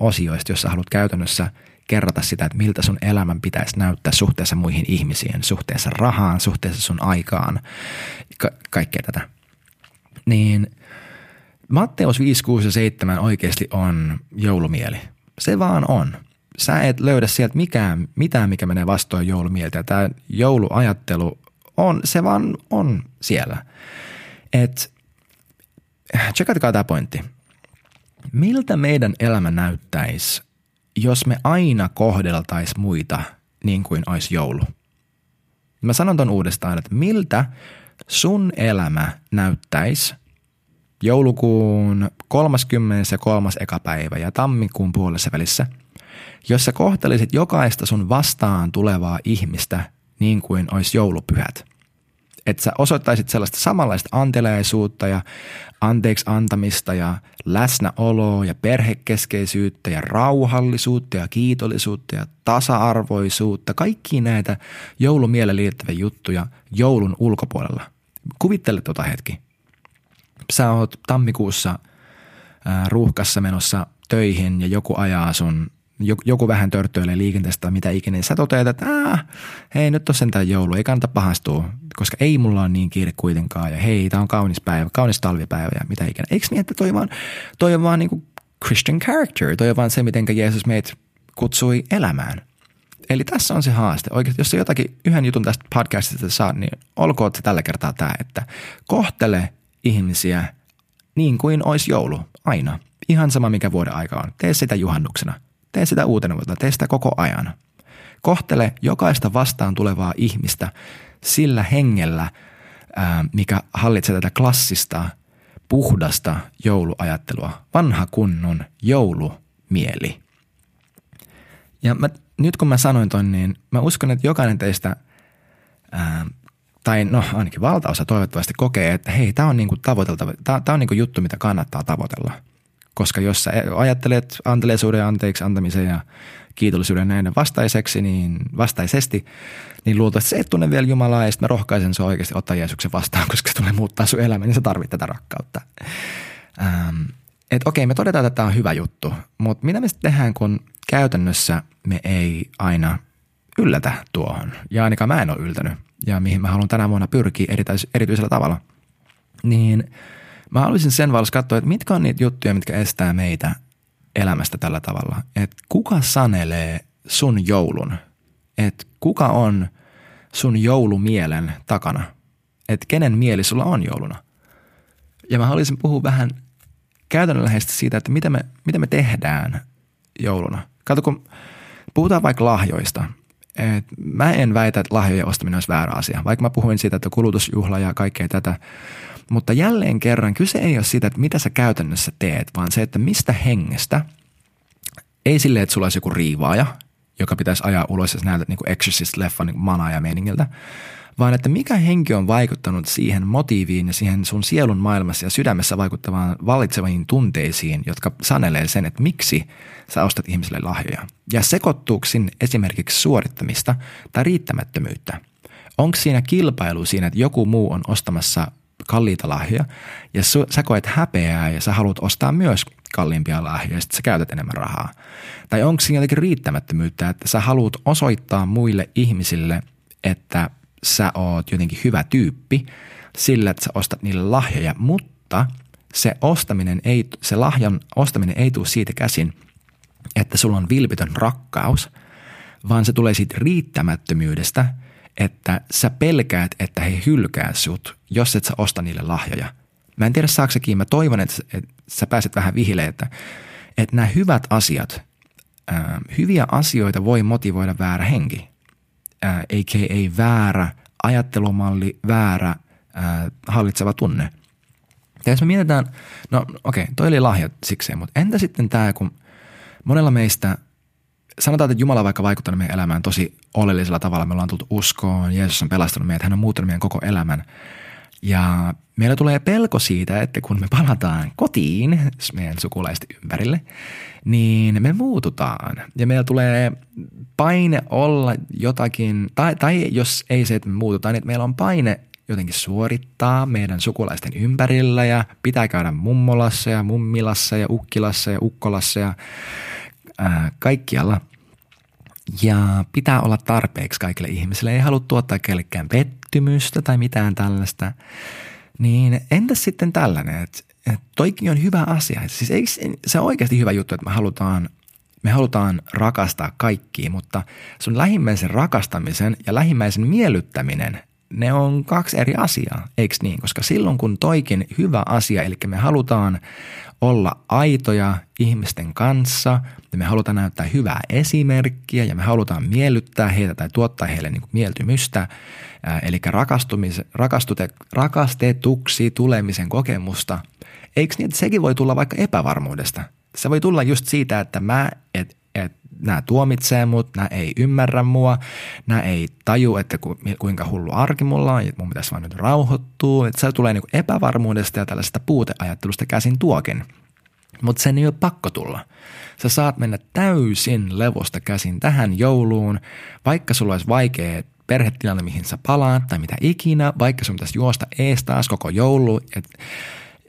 osioista, jossa haluat käytännössä kerrata sitä, että miltä sun elämän pitäisi näyttää suhteessa muihin ihmisiin, suhteessa rahaan, suhteessa sun aikaan, ka- kaikkea tätä. Niin – Matteus 5, 6 ja 7 oikeasti on joulumieli. Se vaan on. Sä et löydä sieltä mikään, mitään, mikä menee vastoin joulumieltä. Tämä jouluajattelu on, se vaan on siellä. Et, tsekatkaa tämä pointti. Miltä meidän elämä näyttäisi, jos me aina kohdeltaisiin muita niin kuin olisi joulu? Mä sanon ton uudestaan, että miltä sun elämä näyttäisi – joulukuun 30. ja kolmas eka päivä ja tammikuun puolessa välissä, jos sä kohtelisit jokaista sun vastaan tulevaa ihmistä niin kuin olisi joulupyhät. Että sä osoittaisit sellaista samanlaista anteleisuutta ja anteeksi antamista ja läsnäoloa ja perhekeskeisyyttä ja rauhallisuutta ja kiitollisuutta ja tasa-arvoisuutta. Kaikki näitä joulumielen liittäviä juttuja joulun ulkopuolella. Kuvittele tota hetki sä oot tammikuussa ää, ruuhkassa menossa töihin ja joku ajaa sun, joku vähän törttöilee liikenteestä mitä ikinä, niin sä toteat, että Ää, hei nyt on sentään joulu, ei kannata pahastua, koska ei mulla on niin kiire kuitenkaan ja hei, tää on kaunis päivä, kaunis talvipäivä ja mitä ikinä. Eikö niin, että toi, vaan, toi on vaan niin kuin Christian character, toi on vaan se, miten Jeesus meitä kutsui elämään. Eli tässä on se haaste. Oikeasti, jos sä jotakin yhden jutun tästä podcastista saat, niin olkoon se tällä kertaa tämä, että kohtele ihmisiä niin kuin olisi joulu, aina. Ihan sama mikä vuoden aika on. Tee sitä juhannuksena. Tee sitä uutena vuotena. Tee sitä koko ajan. Kohtele jokaista vastaan tulevaa ihmistä sillä hengellä, mikä hallitsee tätä klassista, puhdasta jouluajattelua. Vanha kunnon joulumieli. Ja mä, nyt kun mä sanoin ton, niin mä uskon, että jokainen teistä ää, tai no ainakin valtaosa toivottavasti kokee, että hei, tämä on niinku tavoiteltava, tämä on niinku juttu, mitä kannattaa tavoitella. Koska jos sä ajattelet anteleisuuden anteeksi antamisen ja kiitollisuuden näiden vastaiseksi, niin vastaisesti, niin luultavasti se et tunne vielä Jumalaa ja sitten mä rohkaisen sinua oikeasti ottaa Jeesuksen vastaan, koska se tulee muuttaa sun elämän, niin sä tarvit tätä rakkautta. Ähm, että okei, me todetaan, että tämä on hyvä juttu, mutta mitä me sitten tehdään, kun käytännössä me ei aina yllätä tuohon. Ja ainakaan mä en ole yltänyt ja mihin mä haluan tänä vuonna pyrkiä erityis- erityisellä tavalla. Niin mä haluaisin sen valossa katsoa, että mitkä on niitä juttuja, mitkä estää meitä elämästä tällä tavalla. Että kuka sanelee sun joulun? Että kuka on sun joulumielen takana? Että kenen mieli sulla on jouluna? Ja mä haluaisin puhua vähän käytännönläheisesti siitä, että mitä me, mitä me tehdään jouluna. Kato, kun puhutaan vaikka lahjoista – et mä en väitä, että lahjojen ostaminen olisi väärä asia, vaikka mä puhuin siitä, että kulutusjuhla ja kaikkea tätä. Mutta jälleen kerran kyse ei ole siitä, että mitä sä käytännössä teet, vaan se, että mistä hengestä, ei silleen, että sulla olisi joku riivaaja, joka pitäisi ajaa ulos, jos näytät niin kuin Exorcist-leffan niin manaaja meiningiltä, vaan että mikä henki on vaikuttanut siihen motiiviin ja siihen sun sielun maailmassa ja sydämessä vaikuttavaan valitseviin tunteisiin, jotka sanelee sen, että miksi sä ostat ihmisille lahjoja. Ja sekoittuuko esimerkiksi suorittamista tai riittämättömyyttä? Onko siinä kilpailu siinä, että joku muu on ostamassa kalliita lahjoja ja sä koet häpeää ja sä haluat ostaa myös kalliimpia lahjoja ja sitten sä käytät enemmän rahaa? Tai onko siinä jotenkin riittämättömyyttä, että sä haluat osoittaa muille ihmisille, että sä oot jotenkin hyvä tyyppi sillä, että sä ostat niille lahjoja, mutta se ostaminen ei, se lahjan ostaminen ei tule siitä käsin, että sulla on vilpitön rakkaus, vaan se tulee siitä riittämättömyydestä, että sä pelkäät, että he hylkää sut, jos et sä osta niille lahjoja. Mä en tiedä saako sekin, mä toivon, että, että sä pääset vähän vihille, että, että nämä hyvät asiat, ää, hyviä asioita voi motivoida väärä henki, ää, a.k.a. väärä ajattelumalli, väärä ää, hallitseva tunne. Ja jos me mietitään, no okei, okay, toi oli lahja sikseen, mutta entä sitten tämä, kun monella meistä, sanotaan, että Jumala on vaikka vaikuttanut meidän elämään tosi oleellisella tavalla, me ollaan tullut uskoon, Jeesus on pelastanut meidät, hän on muuttanut meidän koko elämän. Ja meillä tulee pelko siitä, että kun me palataan kotiin meidän sukulaisten ympärille, niin me muututaan. Ja meillä tulee paine olla jotakin, tai, tai jos ei se, että me muututaan, niin että meillä on paine jotenkin suorittaa meidän sukulaisten ympärillä ja pitää käydä mummolassa ja mummilassa ja ukkilassa ja ukkolassa ja ää, kaikkialla. Ja pitää olla tarpeeksi kaikille ihmisille. Ei halua tuottaa kellekään pettymystä tai mitään tällaista. Niin entäs sitten tällainen, että, että toikin on hyvä asia. Siis eikö se on oikeasti hyvä juttu, että me halutaan me halutaan rakastaa kaikkia, mutta sun lähimmäisen rakastamisen ja lähimmäisen miellyttäminen ne on kaksi eri asiaa, eikö niin? Koska silloin kun toikin hyvä asia, eli me halutaan olla aitoja ihmisten kanssa ja me halutaan näyttää hyvää esimerkkiä ja me halutaan miellyttää heitä tai tuottaa heille niin mieltymystä, eli rakastetuksi tulemisen kokemusta. Eikö niin, että sekin voi tulla vaikka epävarmuudesta? Se voi tulla just siitä, että mä et että nämä tuomitsee mut, nämä ei ymmärrä mua, nämä ei taju, että ku, kuinka hullu arki mulla on, että mun pitäisi vaan nyt rauhoittua. Että se tulee niinku epävarmuudesta ja tällaista puuteajattelusta käsin tuokin. Mutta sen ei ole pakko tulla. Sä saat mennä täysin levosta käsin tähän jouluun, vaikka sulla olisi vaikea perhetilanne, mihin sä palaat tai mitä ikinä, vaikka sun pitäisi juosta ees taas koko joulu. Et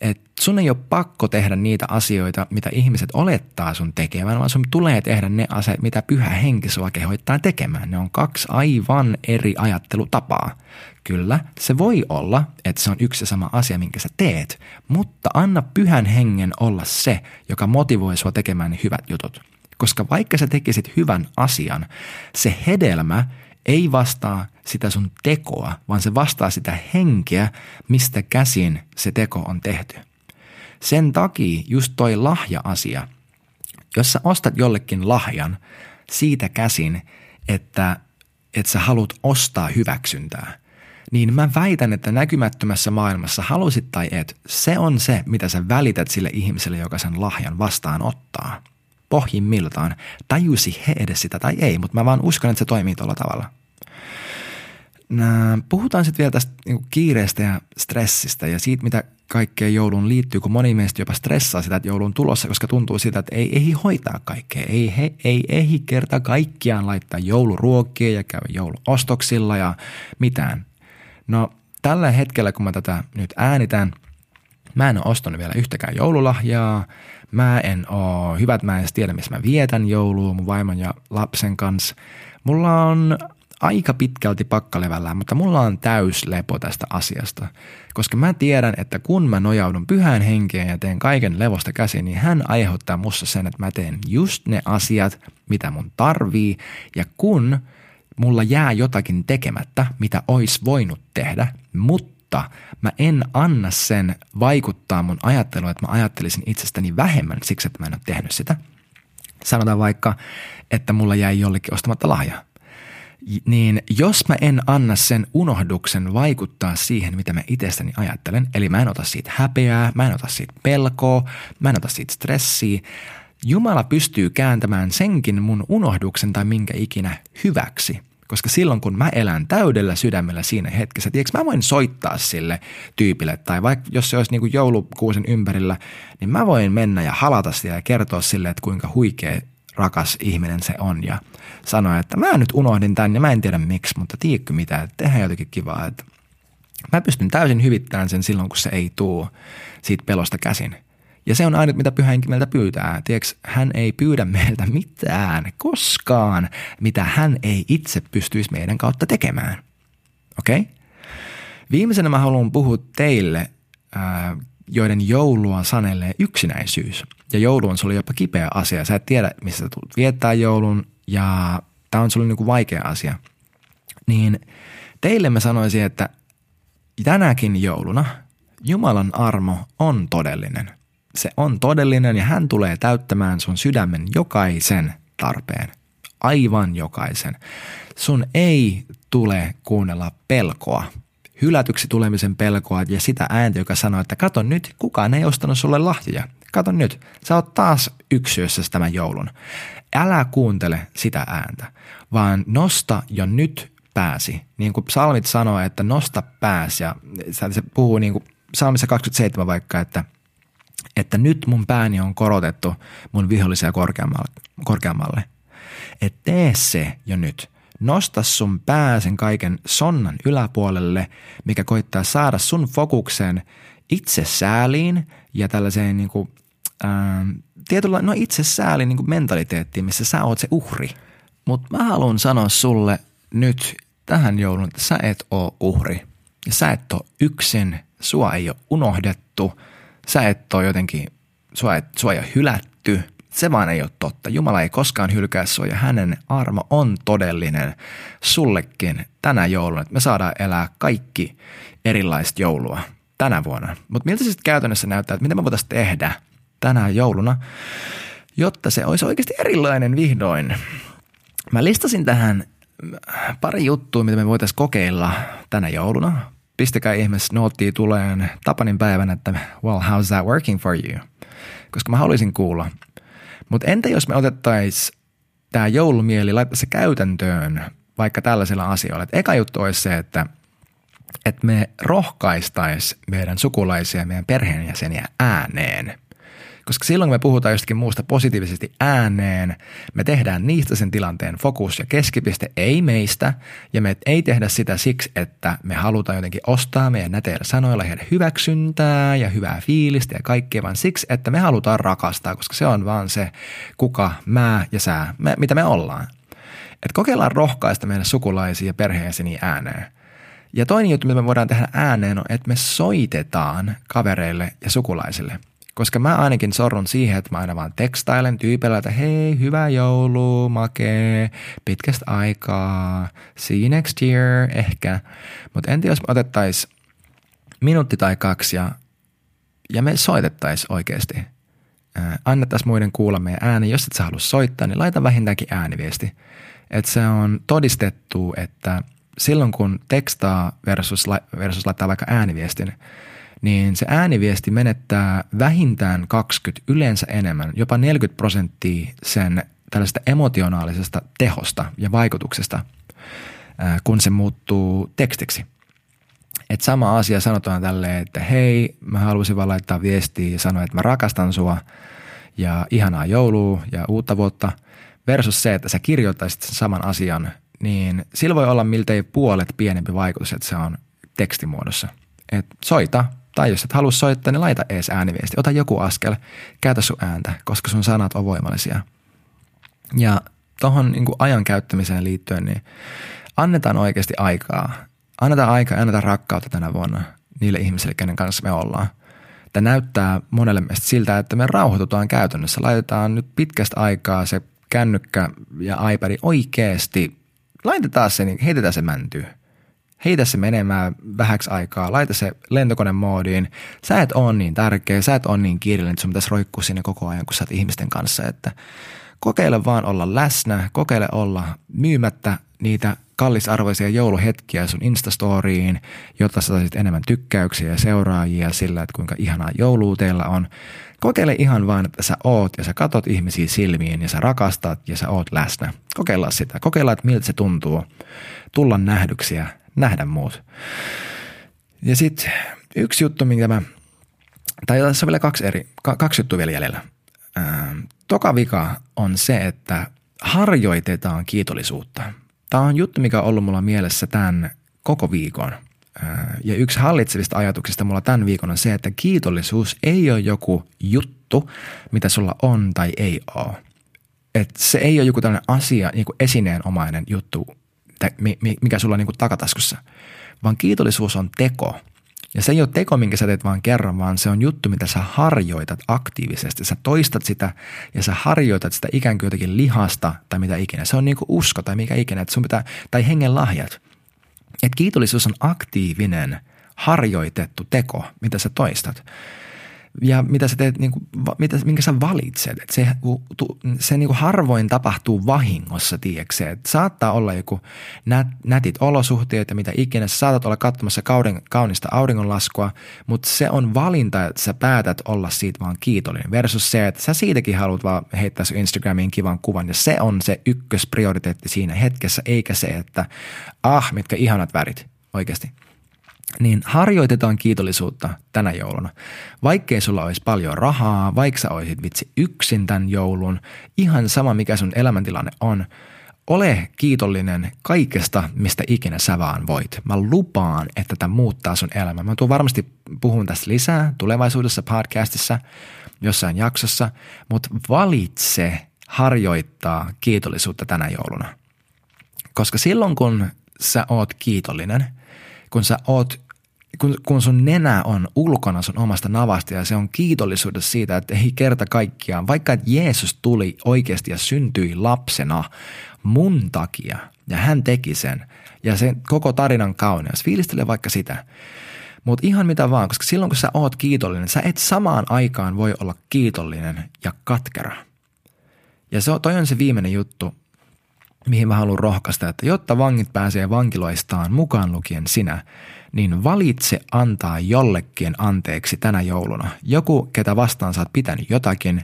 et sun ei ole pakko tehdä niitä asioita, mitä ihmiset olettaa sun tekevän, vaan sun tulee tehdä ne asiat, mitä pyhä henki sua kehoittaa tekemään. Ne on kaksi aivan eri ajattelutapaa. Kyllä, se voi olla, että se on yksi ja sama asia, minkä sä teet, mutta anna pyhän hengen olla se, joka motivoi sua tekemään ne hyvät jutut. Koska vaikka sä tekisit hyvän asian, se hedelmä ei vastaa sitä sun tekoa, vaan se vastaa sitä henkeä, mistä käsin se teko on tehty. Sen takia just toi lahja-asia, jos sä ostat jollekin lahjan siitä käsin, että, että sä haluat ostaa hyväksyntää, niin mä väitän, että näkymättömässä maailmassa halusit tai et, se on se, mitä sä välität sille ihmiselle, joka sen lahjan vastaan ottaa. Pohjimmiltaan, tajusi he edes sitä tai ei, mutta mä vaan uskon, että se toimii tuolla tavalla – puhutaan sitten vielä tästä niin kiireestä ja stressistä ja siitä, mitä kaikkea jouluun liittyy, kun moni meistä jopa stressaa sitä, että joulun tulossa, koska tuntuu siltä, että ei ehdi hoitaa kaikkea. Ei, he, ei ehdi kerta kaikkiaan laittaa jouluruokia ja käydä jouluostoksilla ja mitään. No tällä hetkellä, kun mä tätä nyt äänitän, mä en ole ostanut vielä yhtäkään joululahjaa. Mä en oo, hyvät mä en tiedä, missä mä vietän joulua mun vaimon ja lapsen kanssa. Mulla on aika pitkälti pakkalevällään, mutta mulla on täys lepo tästä asiasta. Koska mä tiedän, että kun mä nojaudun pyhään henkeen ja teen kaiken levosta käsin, niin hän aiheuttaa musta sen, että mä teen just ne asiat, mitä mun tarvii. Ja kun mulla jää jotakin tekemättä, mitä ois voinut tehdä, mutta mä en anna sen vaikuttaa mun ajattelua, että mä ajattelisin itsestäni vähemmän siksi, että mä en ole tehnyt sitä. Sanotaan vaikka, että mulla jäi jollekin ostamatta lahja niin jos mä en anna sen unohduksen vaikuttaa siihen, mitä mä itsestäni ajattelen, eli mä en ota siitä häpeää, mä en ota siitä pelkoa, mä en ota siitä stressiä, Jumala pystyy kääntämään senkin mun unohduksen tai minkä ikinä hyväksi. Koska silloin kun mä elän täydellä sydämellä siinä hetkessä, tiedätkö, mä voin soittaa sille tyypille, tai vaikka jos se olisi niin kuin joulukuusen ympärillä, niin mä voin mennä ja halata siellä ja kertoa sille, että kuinka huikea rakas ihminen se on ja sanoi, että mä nyt unohdin tämän ja mä en tiedä miksi, mutta tiedätkö mitä, että tehdään jotenkin kivaa, että mä pystyn täysin hyvittämään sen silloin, kun se ei tuu siitä pelosta käsin. Ja se on ainut, mitä pyhänkin meiltä pyytää. Tiedätkö, hän ei pyydä meiltä mitään koskaan, mitä hän ei itse pystyisi meidän kautta tekemään. Okei? Okay? Viimeisenä mä haluan puhua teille joiden joulua sanelee yksinäisyys. Ja joulu on sulle jopa kipeä asia. Sä et tiedä, missä sä tulet viettää joulun ja tämä on sulle niinku vaikea asia. Niin teille mä sanoisin, että tänäkin jouluna Jumalan armo on todellinen. Se on todellinen ja hän tulee täyttämään sun sydämen jokaisen tarpeen. Aivan jokaisen. Sun ei tule kuunnella pelkoa hylätyksi tulemisen pelkoa ja sitä ääntä, joka sanoo, että kato nyt, kukaan ei ostanut sulle lahjoja. Kato nyt, sä oot taas yksiössä tämän joulun. Älä kuuntele sitä ääntä, vaan nosta jo nyt pääsi. Niin kuin psalmit sanoo, että nosta pääsi ja se puhuu niin kuin psalmissa 27 vaikka, että, että nyt mun pääni on korotettu mun vihollisia korkeammalle. korkeammalle. Et tee se jo nyt. Nosta sun pää sen kaiken sonnan yläpuolelle, mikä koittaa saada sun fokuksen itse sääliin ja tällaiseen niin kuin, ää, tietyllä, no itse sääliin niin mentaliteettiin, missä sä oot se uhri. Mutta mä haluan sanoa sulle nyt tähän joulun, että sä et oo uhri. Ja sä et oo yksin, sua ei ole unohdettu, sä et oo jotenkin, sua, et, sua ei ole hylätty – se vaan ei ole totta. Jumala ei koskaan hylkää sinua ja hänen armo on todellinen sullekin tänä jouluna. Että me saadaan elää kaikki erilaista joulua tänä vuonna. Mutta miltä se sitten käytännössä näyttää, että mitä me voitaisiin tehdä tänä jouluna, jotta se olisi oikeasti erilainen vihdoin. Mä listasin tähän pari juttua, mitä me voitaisiin kokeilla tänä jouluna. Pistäkää ihmeessä noottiin tuleen Tapanin päivänä, että well, how's that working for you? Koska mä haluaisin kuulla – mutta entä jos me otettaisiin tämä joulumieli, laittaa se käytäntöön vaikka tällaisilla asioilla. Et eka juttu olisi se, että, että me rohkaistaisiin meidän sukulaisia meidän perheenjäseniä ääneen – koska silloin kun me puhutaan jostakin muusta positiivisesti ääneen, me tehdään niistä sen tilanteen fokus ja keskipiste ei meistä. Ja me ei tehdä sitä siksi, että me halutaan jotenkin ostaa meidän näteillä sanoilla heidän hyväksyntää ja hyvää fiilistä ja kaikkea, vaan siksi, että me halutaan rakastaa, koska se on vaan se kuka, mä ja sä, me, mitä me ollaan. Et kokeillaan rohkaista meidän sukulaisia ja perheenjäseniä ääneen. Ja toinen juttu, mitä me voidaan tehdä ääneen, on, että me soitetaan kavereille ja sukulaisille – koska mä ainakin sorrun siihen, että mä aina vaan tekstailen tyypillä, että hei, hyvää joulu, makee, pitkästä aikaa, see you next year, ehkä. Mutta entä jos me otettaisiin minuutti tai kaksi ja, ja me soitettaisiin oikeasti. Äh, annettaisiin muiden kuulla meidän ääni. Jos et sä halua soittaa, niin laita vähintäänkin ääniviesti. Että se on todistettu, että silloin kun tekstaa versus, versus laittaa vaikka ääniviestin – niin se ääniviesti menettää vähintään 20, yleensä enemmän, jopa 40 prosenttia sen tällaista emotionaalisesta tehosta ja vaikutuksesta, kun se muuttuu tekstiksi. Et sama asia sanotaan tälleen, että hei, mä haluaisin vaan laittaa viestiä ja sanoa, että mä rakastan sua ja ihanaa joulua ja uutta vuotta versus se, että sä kirjoittaisit sen saman asian, niin sillä voi olla miltei puolet pienempi vaikutus, että se on tekstimuodossa. Et soita, tai jos et halua soittaa, niin laita ees ääniviesti. Ota joku askel, käytä sun ääntä, koska sun sanat on voimallisia. Ja tuohon niin ajan käyttämiseen liittyen, niin annetaan oikeasti aikaa. Annetaan aikaa ja annetaan rakkautta tänä vuonna niille ihmisille, kenen kanssa me ollaan. Tämä näyttää monelle meistä siltä, että me rauhoitutaan käytännössä. Laitetaan nyt pitkästä aikaa se kännykkä ja iPad oikeasti. Laitetaan se, niin heitetään se mäntyy heitä se menemään vähäksi aikaa, laita se lentokonemoodiin. Sä et ole niin tärkeä, sä et ole niin kiireellinen, että sun pitäisi roikkua sinne koko ajan, kun sä oot ihmisten kanssa. Että kokeile vaan olla läsnä, kokeile olla myymättä niitä kallisarvoisia jouluhetkiä sun Instastoriin, jotta sä saisit enemmän tykkäyksiä ja seuraajia sillä, että kuinka ihanaa joulua teillä on. Kokeile ihan vaan, että sä oot ja sä katot ihmisiä silmiin ja sä rakastat ja sä oot läsnä. Kokeilla sitä. Kokeilla, että miltä se tuntuu tulla nähdyksiä nähdä muut. Ja sitten yksi juttu, minkä mä, tai tässä on vielä kaksi, eri, kaksi juttua vielä jäljellä. Toka vika on se, että harjoitetaan kiitollisuutta. Tämä on juttu, mikä on ollut mulla mielessä tämän koko viikon. Ja yksi hallitsevista ajatuksista mulla tämän viikon on se, että kiitollisuus ei ole joku juttu, mitä sulla on tai ei ole. Et se ei ole joku tällainen asia, niin kuin esineenomainen juttu, mikä sulla on niin kuin takataskussa, vaan kiitollisuus on teko. Ja se ei ole teko, minkä sä teet vaan kerran, vaan se on juttu, mitä sä harjoitat aktiivisesti. Sä toistat sitä ja sä harjoitat sitä ikään kuin jotenkin lihasta tai mitä ikinä. Se on niin kuin usko tai mikä ikinä, että sun pitää, tai hengen lahjat. Että kiitollisuus on aktiivinen, harjoitettu teko, mitä sä toistat ja mitä sä teet, niin kuin, mitä, minkä sä valitset. Et se se niin kuin harvoin tapahtuu vahingossa, tiedätkö että Saattaa olla joku nät, nätit olosuhteet ja mitä ikinä. Sä saatat olla katsomassa kauden, kaunista auringonlaskua, mutta se on valinta, että sä päätät olla siitä vaan kiitollinen. Versus se, että sä siitäkin haluat vaan heittää sun Instagramiin kivan kuvan. Ja se on se ykkösprioriteetti siinä hetkessä, eikä se, että ah, mitkä ihanat värit oikeasti – niin harjoitetaan kiitollisuutta tänä jouluna. Vaikkei sulla olisi paljon rahaa, vaikka sä olisit vitsi yksin tämän joulun, ihan sama mikä sun elämäntilanne on, ole kiitollinen kaikesta, mistä ikinä sä vaan voit. Mä lupaan, että tämä muuttaa sun elämää. Mä tuun varmasti puhun tästä lisää tulevaisuudessa podcastissa jossain jaksossa, mutta valitse harjoittaa kiitollisuutta tänä jouluna. Koska silloin kun sä oot kiitollinen – kun sä oot kun, kun sun nenä on ulkona sun omasta navasta ja se on kiitollisuudessa siitä, että ei kerta kaikkiaan, vaikka että Jeesus tuli oikeasti ja syntyi lapsena mun takia ja hän teki sen ja sen koko tarinan kauneus, fiilistele vaikka sitä. Mutta ihan mitä vaan, koska silloin kun sä oot kiitollinen, sä et samaan aikaan voi olla kiitollinen ja katkera. Ja se, toi on se viimeinen juttu, mihin mä haluan rohkaista, että jotta vangit pääsee vankiloistaan mukaan lukien sinä, niin valitse antaa jollekin anteeksi tänä jouluna. Joku, ketä vastaan saat pitänyt jotakin,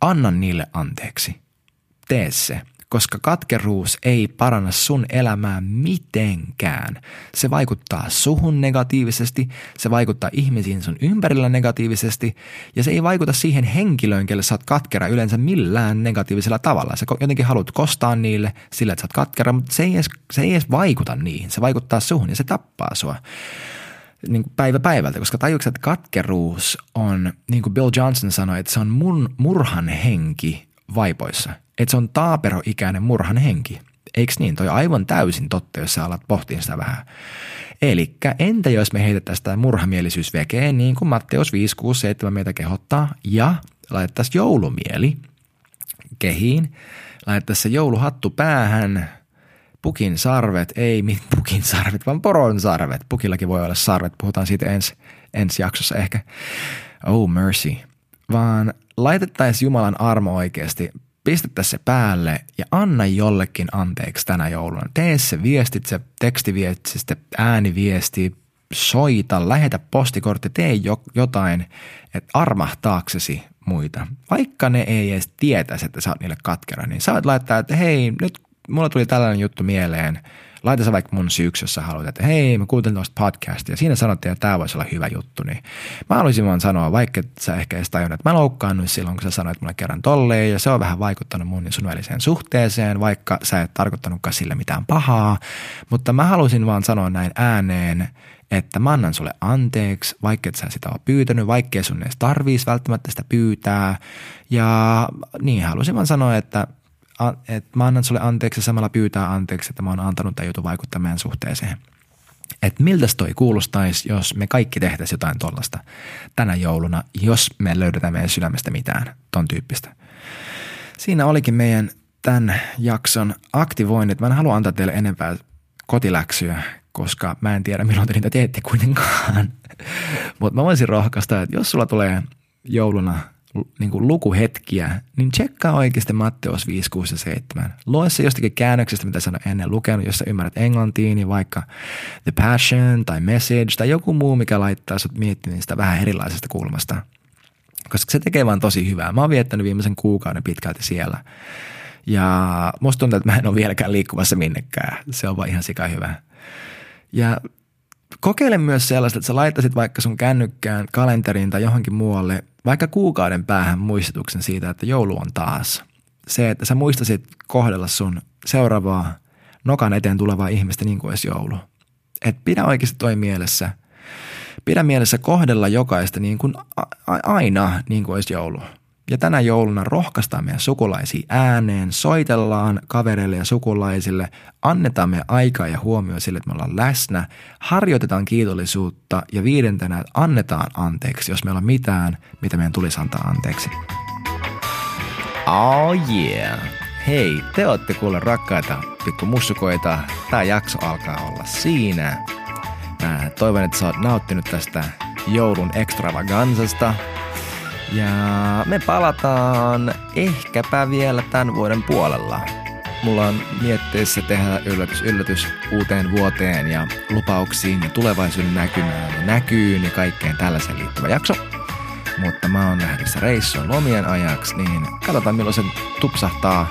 anna niille anteeksi. Tee se koska katkeruus ei paranna sun elämää mitenkään. Se vaikuttaa suhun negatiivisesti, se vaikuttaa ihmisiin sun ympärillä negatiivisesti ja se ei vaikuta siihen henkilöön, kelle sä oot katkera yleensä millään negatiivisella tavalla. Sä jotenkin haluat kostaa niille sillä, että sä oot katkera, mutta se ei edes, se ei edes vaikuta niihin. Se vaikuttaa suhun ja se tappaa sua niin kuin päivä päivältä, koska tajuuks, että katkeruus on, niin kuin Bill Johnson sanoi, että se on mun murhan henki vaipoissa – että se on taaperoikäinen murhan henki. Eikö niin? Toi aivan täysin totta, jos sä alat pohtia sitä vähän. Eli entä jos me heitettäisiin sitä murhamielisyys vekeen, niin kuin Matteus 5, 6, 7 meitä kehottaa, ja laitettaisiin joulumieli kehiin, laitettaisiin se jouluhattu päähän, pukin sarvet, ei mit pukin sarvet, vaan poron sarvet. Pukillakin voi olla sarvet, puhutaan siitä ensi, ensi jaksossa ehkä. Oh mercy. Vaan laitettaisiin Jumalan armo oikeasti pistetä se päälle ja anna jollekin anteeksi tänä jouluna. Tee se viestit, se tekstiviesti, se ääniviesti, soita, lähetä postikortti, tee jo, jotain, että armahtaaksesi muita. Vaikka ne ei edes tietäisi, että sä oot niille katkera, niin sä voit laittaa, että hei, nyt mulla tuli tällainen juttu mieleen – laita sä vaikka mun syyksi, jos sä haluat, että hei, mä kuuntelin tuosta podcastia siinä sanottiin, että tämä voisi olla hyvä juttu, niin mä haluaisin vaan sanoa, vaikka sä ehkä edes tajunnut, että mä loukkaannuin silloin, kun sä sanoit mulle kerran tolleen ja se on vähän vaikuttanut mun ja sun väliseen suhteeseen, vaikka sä et tarkoittanutkaan sille mitään pahaa, mutta mä haluaisin vaan sanoa näin ääneen, että mä annan sulle anteeksi, vaikka et sä sitä ole pyytänyt, vaikka sun edes tarviisi välttämättä sitä pyytää. Ja niin halusin vaan sanoa, että että mä annan sulle anteeksi ja samalla pyytää anteeksi, että mä oon antanut tämän jutun vaikuttaa meidän suhteeseen. Että miltä toi kuulostaisi, jos me kaikki tehtäisiin jotain tuollaista tänä jouluna, jos me löydetään meidän sydämestä mitään ton tyyppistä. Siinä olikin meidän tämän jakson aktivoinnit. Mä en halua antaa teille enempää kotiläksyä, koska mä en tiedä milloin te niitä teette kuitenkaan. Mutta mä voisin rohkaista, että jos sulla tulee jouluna niin kuin lukuhetkiä, niin tsekkaa oikeasti Matteus 5, 6 ja 7. Lue se jostakin käännöksestä, mitä sä ennen lukenut, jos sä ymmärrät englantiin, niin vaikka The Passion tai Message tai joku muu, mikä laittaa sut miettimään sitä vähän erilaisesta kulmasta. Koska se tekee vaan tosi hyvää. Mä oon viettänyt viimeisen kuukauden pitkälti siellä. Ja musta tuntuu, että mä en ole vieläkään liikkuvassa minnekään. Se on vaan ihan sika hyvä. Ja kokeile myös sellaista, että sä laittaisit vaikka sun kännykkään, kalenteriin tai johonkin muualle vaikka kuukauden päähän muistutuksen siitä, että joulu on taas. Se, että sä muistasit kohdella sun seuraavaa nokan eteen tulevaa ihmistä niin kuin olisi joulu. Et pidä oikeasti toi mielessä. Pidä mielessä kohdella jokaista niin kuin aina niin kuin olisi joulu. Ja tänä jouluna rohkaistaan meidän sukulaisia ääneen, soitellaan kavereille ja sukulaisille, annetaan meidän aikaa ja huomioon sille, että me ollaan läsnä, harjoitetaan kiitollisuutta ja viidentenä, annetaan anteeksi, jos meillä on mitään, mitä meidän tulisi antaa anteeksi. Oh yeah! Hei, te olette kuule rakkaita pikku mussukoita. Tää jakso alkaa olla siinä. Mä toivon, että sä oot nauttinut tästä joulun extravaganzasta. Ja me palataan ehkäpä vielä tämän vuoden puolella. Mulla on mietteissä tehdä yllätys, yllätys uuteen vuoteen ja lupauksiin ja tulevaisuuden näkymään ja näkyyn ja kaikkeen tällaiseen liittyvä jakso. Mutta mä oon lähdössä reissuun lomien ajaksi, niin katsotaan milloin se tupsahtaa,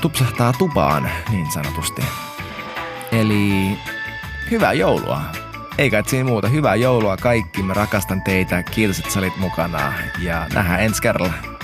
tupsahtaa tupaan niin sanotusti. Eli hyvää joulua! Eikä siinä muuta. Hyvää joulua kaikki. Mä rakastan teitä. Kiitos, että sä olit mukana. Ja nähdään ensi kerralla.